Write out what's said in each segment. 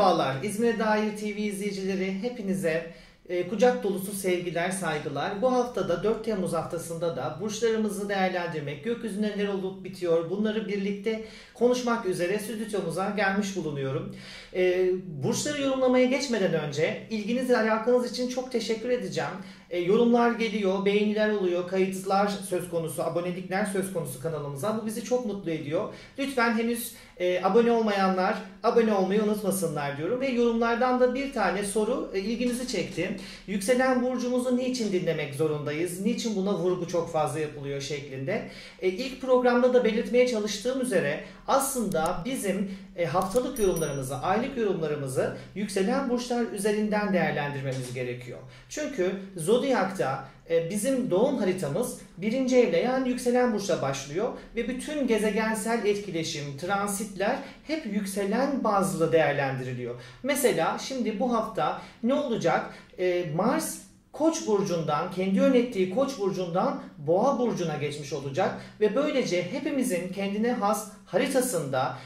Merhabalar İzmir Dair TV izleyicileri hepinize e, kucak dolusu sevgiler, saygılar. Bu haftada 4 Temmuz haftasında da burçlarımızı değerlendirmek, gökyüzünde neler olup bitiyor bunları birlikte konuşmak üzere stüdyomuza gelmiş bulunuyorum. E, burçları yorumlamaya geçmeden önce ilginiz ve alakanız için çok teşekkür edeceğim. E, yorumlar geliyor, beğeniler oluyor, kayıtlar söz konusu, abonelikler söz konusu kanalımıza. Bu bizi çok mutlu ediyor. Lütfen henüz e, abone olmayanlar abone olmayı unutmasınlar diyorum. Ve yorumlardan da bir tane soru e, ilginizi çekti. Yükselen burcumuzu niçin dinlemek zorundayız? Niçin buna vurgu çok fazla yapılıyor şeklinde. E, ilk programda da belirtmeye çalıştığım üzere aslında bizim e, haftalık yorumlarımızı, aylık yorumlarımızı yükselen burçlar üzerinden değerlendirmemiz gerekiyor. Çünkü Zodyak'ta e, bizim doğum haritamız birinci evle yani yükselen burçla başlıyor ve bütün gezegensel etkileşim, transitler hep yükselen bazlı değerlendiriliyor. Mesela şimdi bu hafta ne olacak? E, Mars Koç burcundan, kendi yönettiği Koç burcundan Boğa burcuna geçmiş olacak ve böylece hepimizin kendine has haritasında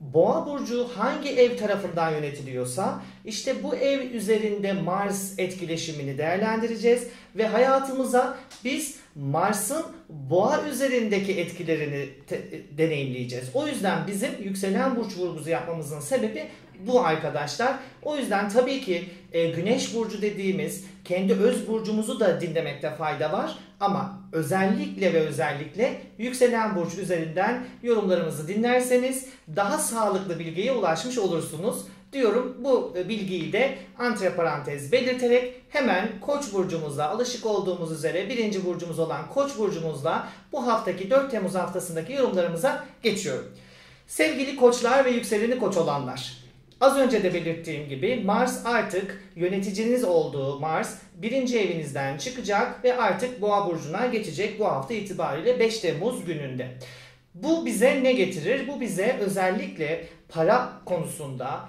Boğa burcu hangi ev tarafından yönetiliyorsa işte bu ev üzerinde Mars etkileşimini değerlendireceğiz ve hayatımıza biz Mars'ın boğa üzerindeki etkilerini te- deneyimleyeceğiz. O yüzden bizim yükselen burç vurgusu yapmamızın sebebi bu arkadaşlar. O yüzden tabii ki e, güneş burcu dediğimiz kendi öz burcumuzu da dinlemekte fayda var. Ama özellikle ve özellikle yükselen burç üzerinden yorumlarımızı dinlerseniz daha sağlıklı bilgiye ulaşmış olursunuz diyorum. Bu bilgiyi de antiparantez belirterek hemen Koç burcumuzla alışık olduğumuz üzere birinci burcumuz olan Koç burcumuzla bu haftaki 4 Temmuz haftasındaki yorumlarımıza geçiyorum. Sevgili koçlar ve yükseleni koç olanlar. Az önce de belirttiğim gibi Mars artık yöneticiniz olduğu Mars birinci evinizden çıkacak ve artık Boğa burcuna geçecek bu hafta itibariyle 5 Temmuz gününde. Bu bize ne getirir? Bu bize özellikle para konusunda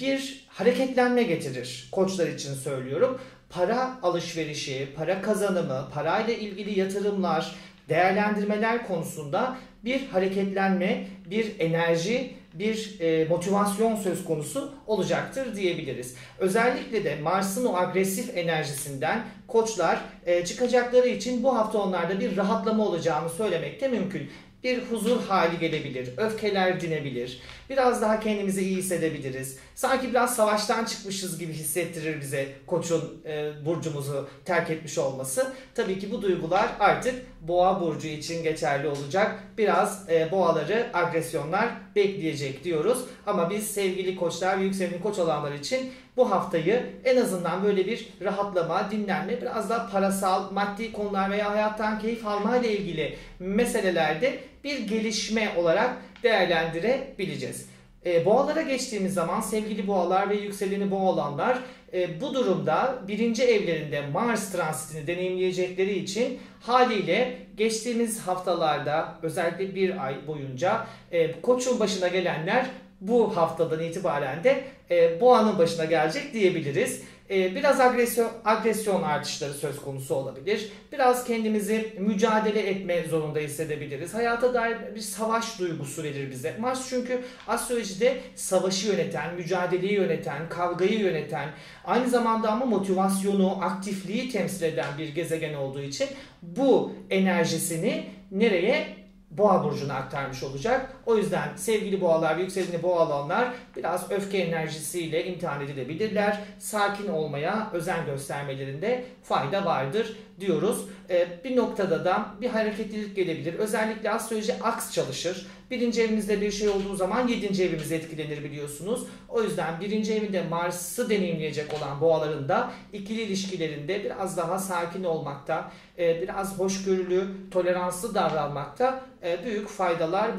bir hareketlenme getirir. Koçlar için söylüyorum. Para alışverişi, para kazanımı, parayla ilgili yatırımlar, değerlendirmeler konusunda bir hareketlenme, bir enerji, bir e, motivasyon söz konusu olacaktır diyebiliriz. Özellikle de Mars'ın o agresif enerjisinden koçlar e, çıkacakları için bu hafta onlarda bir rahatlama olacağını söylemek de mümkün bir huzur hali gelebilir, öfkeler dinebilir, biraz daha kendimizi iyi hissedebiliriz. Sanki biraz savaştan çıkmışız gibi hissettirir bize koçun e, burcumuzu terk etmiş olması. Tabii ki bu duygular artık boğa burcu için geçerli olacak. Biraz e, boğaları agresyonlar bekleyecek diyoruz. Ama biz sevgili koçlar ve yükseleni koç olanlar için bu haftayı en azından böyle bir rahatlama, dinlenme, biraz daha parasal, maddi konular veya hayattan keyif alma ile ilgili meselelerde bir gelişme olarak değerlendirebileceğiz. E, boğalara geçtiğimiz zaman sevgili boğalar ve yükseleni boğa olanlar e, bu durumda birinci evlerinde Mars transitini deneyimleyecekleri için haliyle geçtiğimiz haftalarda özellikle bir ay boyunca e, koçun başına gelenler bu haftadan itibaren de e, boğanın başına gelecek diyebiliriz. E, biraz agresyon, agresyon artışları söz konusu olabilir. Biraz kendimizi mücadele etme zorunda hissedebiliriz. Hayata dair bir savaş duygusu verir bize. Mars çünkü astrolojide savaşı yöneten, mücadeleyi yöneten, kavgayı yöneten, aynı zamanda ama motivasyonu, aktifliği temsil eden bir gezegen olduğu için bu enerjisini nereye boğa burcuna aktarmış olacak. O yüzden sevgili boğalar yükseleni boğa olanlar biraz öfke enerjisiyle imtihan edilebilirler. Sakin olmaya özen göstermelerinde fayda vardır diyoruz. Ee, bir noktada da bir hareketlilik gelebilir. Özellikle astroloji aks çalışır. Birinci evimizde bir şey olduğu zaman yedinci evimiz etkilenir biliyorsunuz. O yüzden birinci evinde Mars'ı deneyimleyecek olan boğaların da ikili ilişkilerinde biraz daha sakin olmakta, e, biraz hoşgörülü, toleranslı davranmakta e, büyük faydalar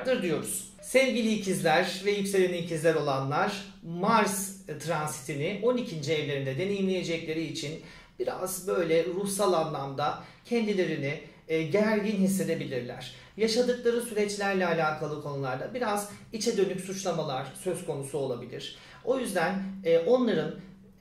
bulacaklardır diyoruz. Sevgili ikizler ve yükseleni ikizler olanlar Mars transitini 12. evlerinde deneyimleyecekleri için biraz böyle ruhsal anlamda kendilerini e, gergin hissedebilirler. Yaşadıkları süreçlerle alakalı konularda biraz içe dönük suçlamalar söz konusu olabilir. O yüzden e, onların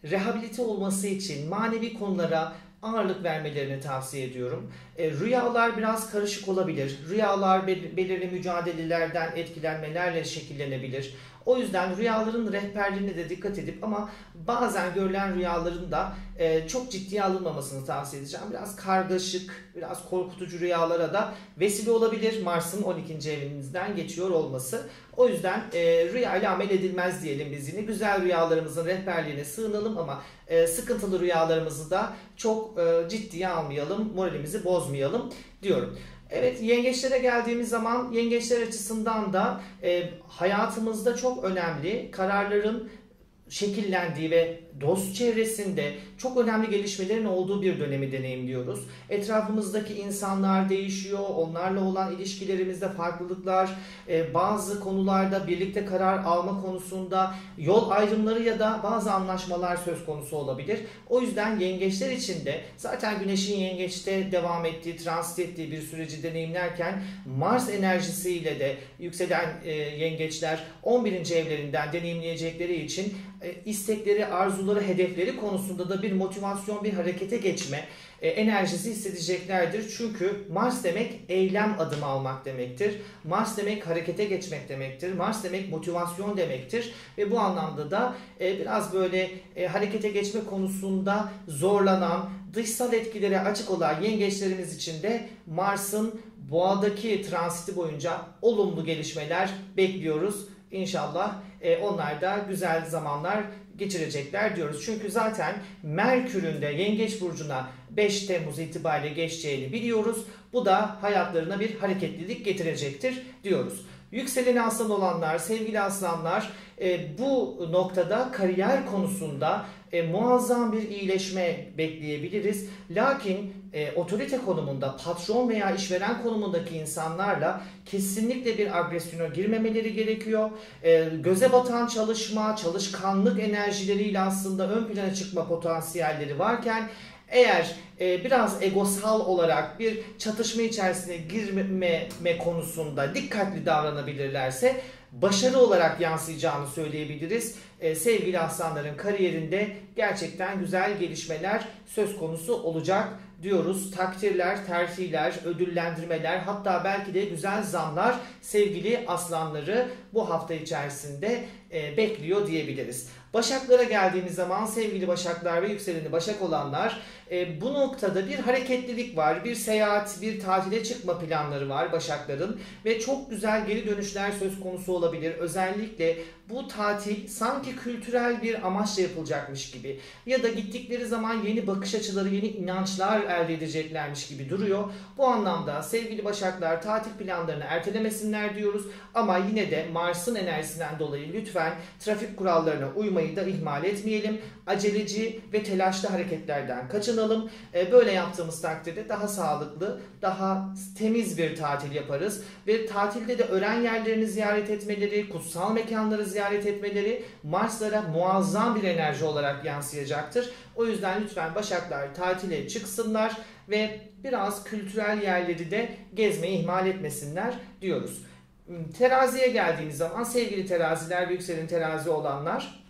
rehabilite olması için manevi konulara ağırlık vermelerini tavsiye ediyorum. E, rüyalar biraz karışık olabilir. Rüyalar belirli mücadelelerden etkilenmelerle şekillenebilir. O yüzden rüyaların rehberliğine de dikkat edip ama bazen görülen rüyaların da e, çok ciddiye alınmamasını tavsiye edeceğim. Biraz kargaşık, biraz korkutucu rüyalara da vesile olabilir Mars'ın 12. evinizden geçiyor olması. O yüzden e, rüya amel edilmez diyelim biz yine. Güzel rüyalarımızın rehberliğine sığınalım ama e, sıkıntılı rüyalarımızı da çok e, ciddiye almayalım, moralimizi bozmayalım diyorum. Evet yengeçlere geldiğimiz zaman yengeçler açısından da e, hayatımızda çok önemli kararların şekillendiği ve dost çevresinde çok önemli gelişmelerin olduğu bir dönemi deneyimliyoruz. Etrafımızdaki insanlar değişiyor, onlarla olan ilişkilerimizde farklılıklar, e, bazı konularda birlikte karar alma konusunda yol ayrımları ya da bazı anlaşmalar söz konusu olabilir. O yüzden yengeçler için de zaten güneşin yengeçte devam ettiği, transit ettiği bir süreci deneyimlerken Mars enerjisiyle de yükselen e, yengeçler 11. evlerinden deneyimleyecekleri için e, istekleri, arzuları, hedefleri konusunda da bir motivasyon, bir harekete geçme e, enerjisi hissedeceklerdir. Çünkü Mars demek eylem adımı almak demektir. Mars demek harekete geçmek demektir. Mars demek motivasyon demektir. Ve bu anlamda da e, biraz böyle harekete geçme konusunda zorlanan, dışsal etkilere açık olan yengeçlerimiz için de Mars'ın boğadaki transiti boyunca olumlu gelişmeler bekliyoruz. İnşallah e, onlar da güzel zamanlar geçirecekler diyoruz. Çünkü zaten Merkür'ün de Yengeç Burcu'na 5 Temmuz itibariyle geçeceğini biliyoruz. Bu da hayatlarına bir hareketlilik getirecektir diyoruz. Yükseleni aslan olanlar, sevgili aslanlar e, bu noktada kariyer konusunda e, muazzam bir iyileşme bekleyebiliriz. Lakin e, otorite konumunda, patron veya işveren konumundaki insanlarla kesinlikle bir agresyona girmemeleri gerekiyor. E, göze batan çalışma, çalışkanlık enerjileriyle aslında ön plana çıkma potansiyelleri varken eğer e, biraz egosal olarak bir çatışma içerisine girmeme konusunda dikkatli davranabilirlerse başarı olarak yansıyacağını söyleyebiliriz. Ee, sevgili aslanların kariyerinde gerçekten güzel gelişmeler söz konusu olacak diyoruz. Takdirler, terfiler, ödüllendirmeler hatta belki de güzel zamlar sevgili aslanları bu hafta içerisinde e, bekliyor diyebiliriz. Başaklara geldiğimiz zaman sevgili başaklar ve yükseleni başak olanlar e, bu noktada bir hareketlilik var. Bir seyahat, bir tatile çıkma planları var başakların ve çok güzel geri dönüşler söz konusu olabilir. Özellikle bu tatil sanki kültürel bir amaçla yapılacakmış gibi ya da gittikleri zaman yeni bakış açıları, yeni inançlar elde edeceklermiş gibi duruyor. Bu anlamda sevgili başaklar tatil planlarını ertelemesinler diyoruz ama yine de Mars'ın enerjisinden dolayı lütfen trafik kurallarına uymayı da ihmal etmeyelim. Aceleci ve telaşlı hareketlerden kaçınalım. E, böyle yaptığımız takdirde daha sağlıklı, daha temiz bir tatil yaparız ve tatilde de öğren yerlerini ziyaret etmeleri, kutsal mekanları ziyaret etmeleri Mars'lara muazzam bir enerji olarak yansıyacaktır. O yüzden lütfen Başaklar tatile çıksınlar ve biraz kültürel yerleri de gezmeyi ihmal etmesinler diyoruz. Teraziye geldiğiniz zaman sevgili teraziler, yükselen terazi olanlar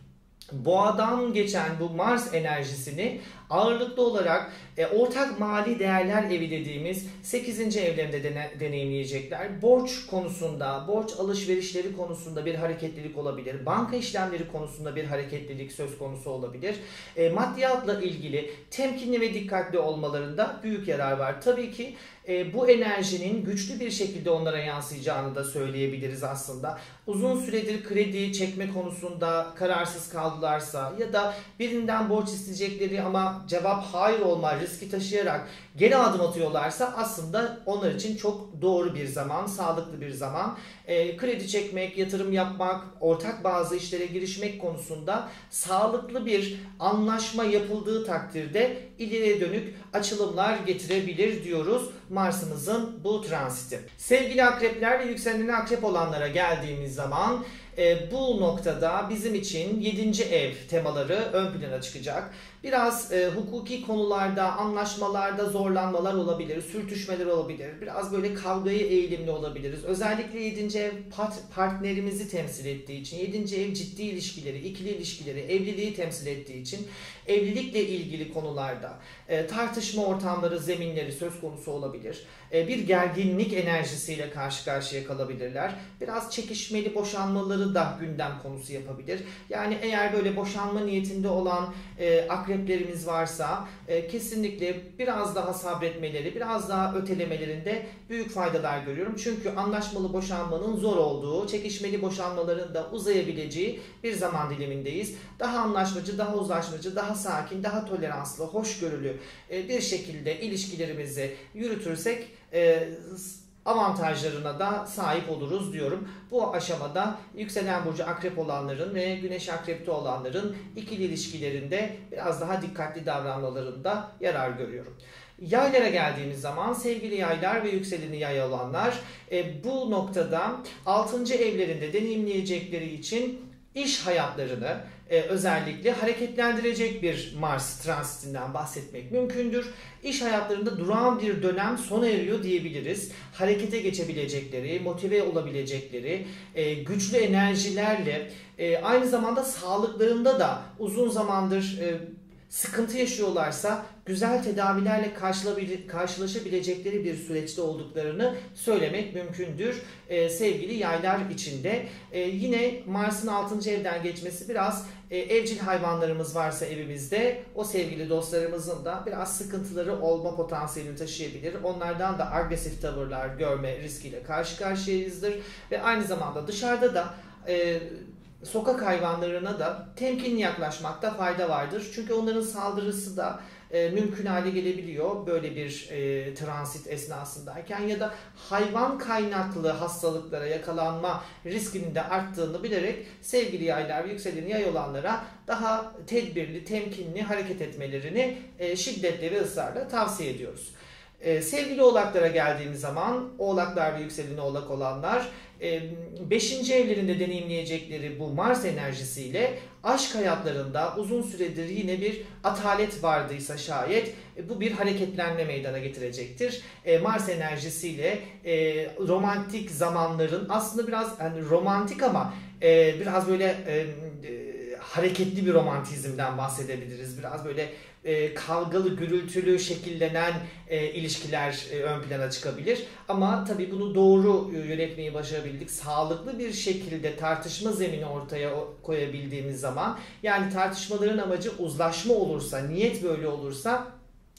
boğadan geçen bu Mars enerjisini ağırlıklı olarak e, ortak mali değerler evi dediğimiz 8. evlerinde dene, deneyimleyecekler. Borç konusunda, borç alışverişleri konusunda bir hareketlilik olabilir. Banka işlemleri konusunda bir hareketlilik söz konusu olabilir. E, maddiyatla ilgili temkinli ve dikkatli olmalarında büyük yarar var. Tabii ki e, bu enerjinin güçlü bir şekilde onlara yansıyacağını da söyleyebiliriz aslında. Uzun süredir kredi çekme konusunda kararsız kaldılarsa ya da birinden borç isteyecekleri ama cevap hayır olma riski taşıyarak geri adım atıyorlarsa aslında onlar için çok doğru bir zaman, sağlıklı bir zaman. E, kredi çekmek, yatırım yapmak, ortak bazı işlere girişmek konusunda sağlıklı bir anlaşma yapıldığı takdirde ileriye dönük açılımlar getirebilir diyoruz Mars'ımızın bu transiti. Sevgili akrepler ve yükselenine akrep olanlara geldiğimiz zaman e, bu noktada bizim için 7. ev temaları ön plana çıkacak. Biraz e, hukuki konularda, anlaşmalarda zorlanmalar olabilir, sürtüşmeler olabilir. Biraz böyle kavgaya eğilimli olabiliriz. Özellikle 7. ev part, partnerimizi temsil ettiği için, 7. ev ciddi ilişkileri, ikili ilişkileri, evliliği temsil ettiği için evlilikle ilgili konularda e, tartışma ortamları, zeminleri söz konusu olabilir. E, bir gerginlik enerjisiyle karşı karşıya kalabilirler. Biraz çekişmeli boşanmaları da gündem konusu yapabilir. Yani eğer böyle boşanma niyetinde olan e, akreplerimiz varsa e, kesinlikle biraz daha sabretmeleri, biraz daha ötelemelerinde büyük faydalar görüyorum. Çünkü anlaşmalı boşanmanın zor olduğu, çekişmeli boşanmaların da uzayabileceği bir zaman dilimindeyiz. Daha anlaşmacı, daha uzlaşmacı, daha sakin, daha toleranslı, hoşgörülü e, bir şekilde ilişkilerimizi yürütürsek e, avantajlarına da sahip oluruz diyorum. Bu aşamada yükselen burcu akrep olanların ve güneş akrepte olanların ikili ilişkilerinde biraz daha dikkatli davranmalarında yarar görüyorum. Yaylara geldiğimiz zaman sevgili yaylar ve yükseleni yay olanlar e, bu noktada 6. evlerinde deneyimleyecekleri için iş hayatlarını e, özellikle hareketlendirecek bir Mars transitinden bahsetmek mümkündür. İş hayatlarında durağan bir dönem sona eriyor diyebiliriz. Harekete geçebilecekleri, motive olabilecekleri, e, güçlü enerjilerle e, aynı zamanda sağlıklarında da uzun zamandır e, sıkıntı yaşıyorlarsa güzel tedavilerle karşılaşabilecekleri bir süreçte olduklarını söylemek mümkündür. Ee, sevgili yaylar içinde. Ee, yine Mars'ın 6. evden geçmesi biraz e, evcil hayvanlarımız varsa evimizde o sevgili dostlarımızın da biraz sıkıntıları olma potansiyelini taşıyabilir. Onlardan da agresif tavırlar görme riskiyle karşı karşıyayızdır. Ve aynı zamanda dışarıda da e, sokak hayvanlarına da temkinli yaklaşmakta fayda vardır. Çünkü onların saldırısı da e, mümkün hale gelebiliyor böyle bir e, transit esnasındayken ya da hayvan kaynaklı hastalıklara yakalanma riskinin de arttığını bilerek sevgili yaylar ve yükselen yay olanlara daha tedbirli, temkinli hareket etmelerini e, şiddetle ve ısrarla tavsiye ediyoruz. Ee, sevgili oğlaklara geldiğimiz zaman oğlaklar ve yükseleni oğlak olanlar 5. evlerinde deneyimleyecekleri bu Mars enerjisiyle aşk hayatlarında uzun süredir yine bir atalet vardıysa şayet e, bu bir hareketlenme meydana getirecektir. E, Mars enerjisiyle e, romantik zamanların aslında biraz yani romantik ama biraz böyle hareketli bir romantizmden bahsedebiliriz. Biraz böyle e, kavgalı, gürültülü şekillenen e, ilişkiler e, ön plana çıkabilir. Ama tabii bunu doğru e, yönetmeyi başarabildik. Sağlıklı bir şekilde tartışma zemini ortaya koyabildiğimiz zaman yani tartışmaların amacı uzlaşma olursa, niyet böyle olursa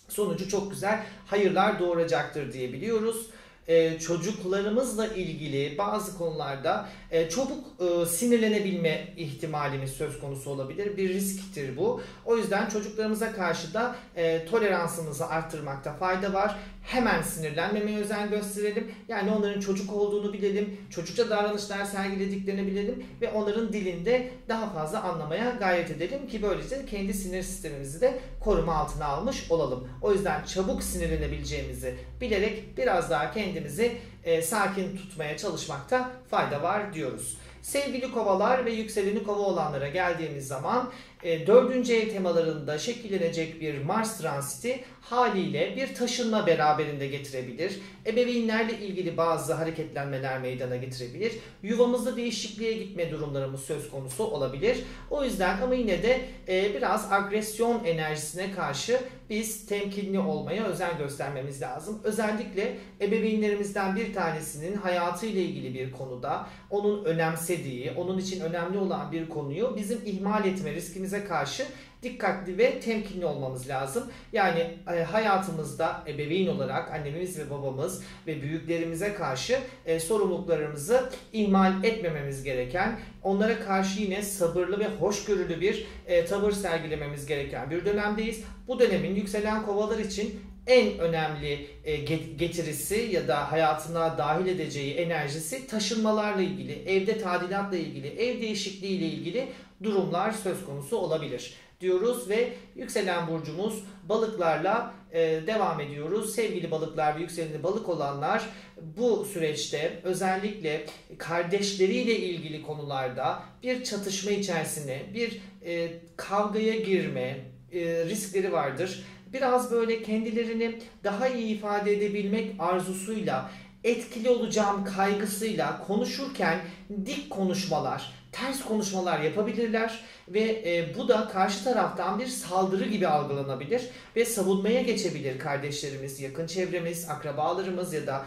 sonucu çok güzel hayırlar doğuracaktır diye biliyoruz e, çocuklarımızla ilgili bazı konularda e, çabuk e, sinirlenebilme ihtimalimiz söz konusu olabilir. Bir risktir bu. O yüzden çocuklarımıza karşı da e, toleransımızı arttırmakta fayda var. Hemen sinirlenmemeye özen gösterelim. Yani onların çocuk olduğunu bilelim. Çocukça davranışlar sergilediklerini bilelim. Ve onların dilinde daha fazla anlamaya gayret edelim ki böylece kendi sinir sistemimizi de koruma altına almış olalım. O yüzden çabuk sinirlenebileceğimizi bilerek biraz daha kendimizi e, sakin tutmaya çalışmakta fayda var diyoruz. Sevgili kovalar ve yükseleni kova olanlara geldiğimiz zaman e, dördüncü ev temalarında şekillenecek bir Mars transiti haliyle bir taşınma beraberinde getirebilir. Ebeveynlerle ilgili bazı hareketlenmeler meydana getirebilir. Yuvamızda değişikliğe gitme durumlarımız söz konusu olabilir. O yüzden ama yine de e, biraz agresyon enerjisine karşı biz temkinli olmaya özen göstermemiz lazım. Özellikle ebeveynlerimizden bir tanesinin hayatıyla ilgili bir konuda onun önemsediği, onun için önemli olan bir konuyu bizim ihmal etme riskimize karşı dikkatli ve temkinli olmamız lazım. Yani e, hayatımızda ebeveyn olarak annemiz ve babamız ve büyüklerimize karşı e, sorumluluklarımızı ihmal etmememiz gereken, onlara karşı yine sabırlı ve hoşgörülü bir e, tavır sergilememiz gereken bir dönemdeyiz. Bu dönemin yükselen kovalar için en önemli e, getirisi ya da hayatına dahil edeceği enerjisi taşınmalarla ilgili, evde tadilatla ilgili, ev değişikliği ile ilgili durumlar söz konusu olabilir diyoruz ve yükselen burcumuz balıklarla e, devam ediyoruz. Sevgili balıklar ve yükseleni balık olanlar bu süreçte özellikle kardeşleriyle ilgili konularda bir çatışma içerisine, bir e, kavgaya girme, e, riskleri vardır. Biraz böyle kendilerini daha iyi ifade edebilmek arzusuyla, etkili olacağım kaygısıyla konuşurken dik konuşmalar, ters konuşmalar yapabilirler ve e, bu da karşı taraftan bir saldırı gibi algılanabilir ve savunmaya geçebilir kardeşlerimiz, yakın çevremiz, akrabalarımız ya da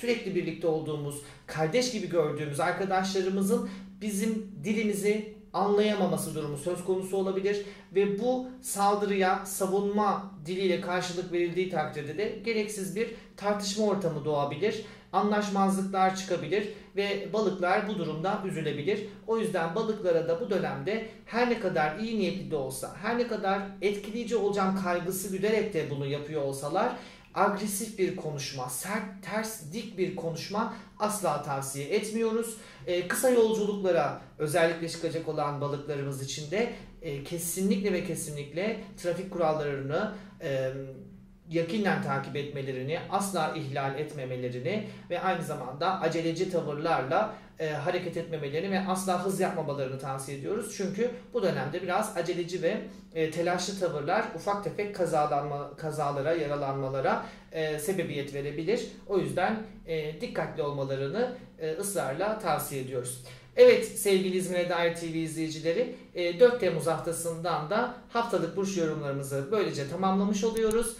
sürekli birlikte olduğumuz, kardeş gibi gördüğümüz arkadaşlarımızın bizim dilimizi anlayamaması durumu söz konusu olabilir ve bu saldırıya savunma diliyle karşılık verildiği takdirde de gereksiz bir tartışma ortamı doğabilir. Anlaşmazlıklar çıkabilir ve balıklar bu durumda üzülebilir. O yüzden balıklara da bu dönemde her ne kadar iyi niyetli de olsa, her ne kadar etkileyici olacağım kaygısı güderek de bunu yapıyor olsalar agresif bir konuşma, sert, ters, dik bir konuşma asla tavsiye etmiyoruz. Ee, kısa yolculuklara özellikle çıkacak olan balıklarımız için de e, kesinlikle ve kesinlikle trafik kurallarını e, yakinen takip etmelerini, asla ihlal etmemelerini ve aynı zamanda aceleci tavırlarla e, hareket etmemelerini ve asla hız yapmamalarını tavsiye ediyoruz. Çünkü bu dönemde biraz aceleci ve e, telaşlı tavırlar ufak tefek kazalanma, kazalara, yaralanmalara e, sebebiyet verebilir. O yüzden e, dikkatli olmalarını e, ısrarla tavsiye ediyoruz. Evet sevgili İzmir'e dair TV izleyicileri 4 Temmuz haftasından da haftalık burç yorumlarımızı böylece tamamlamış oluyoruz.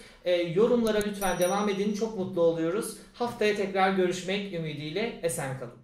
Yorumlara lütfen devam edin çok mutlu oluyoruz. Haftaya tekrar görüşmek ümidiyle esen kalın.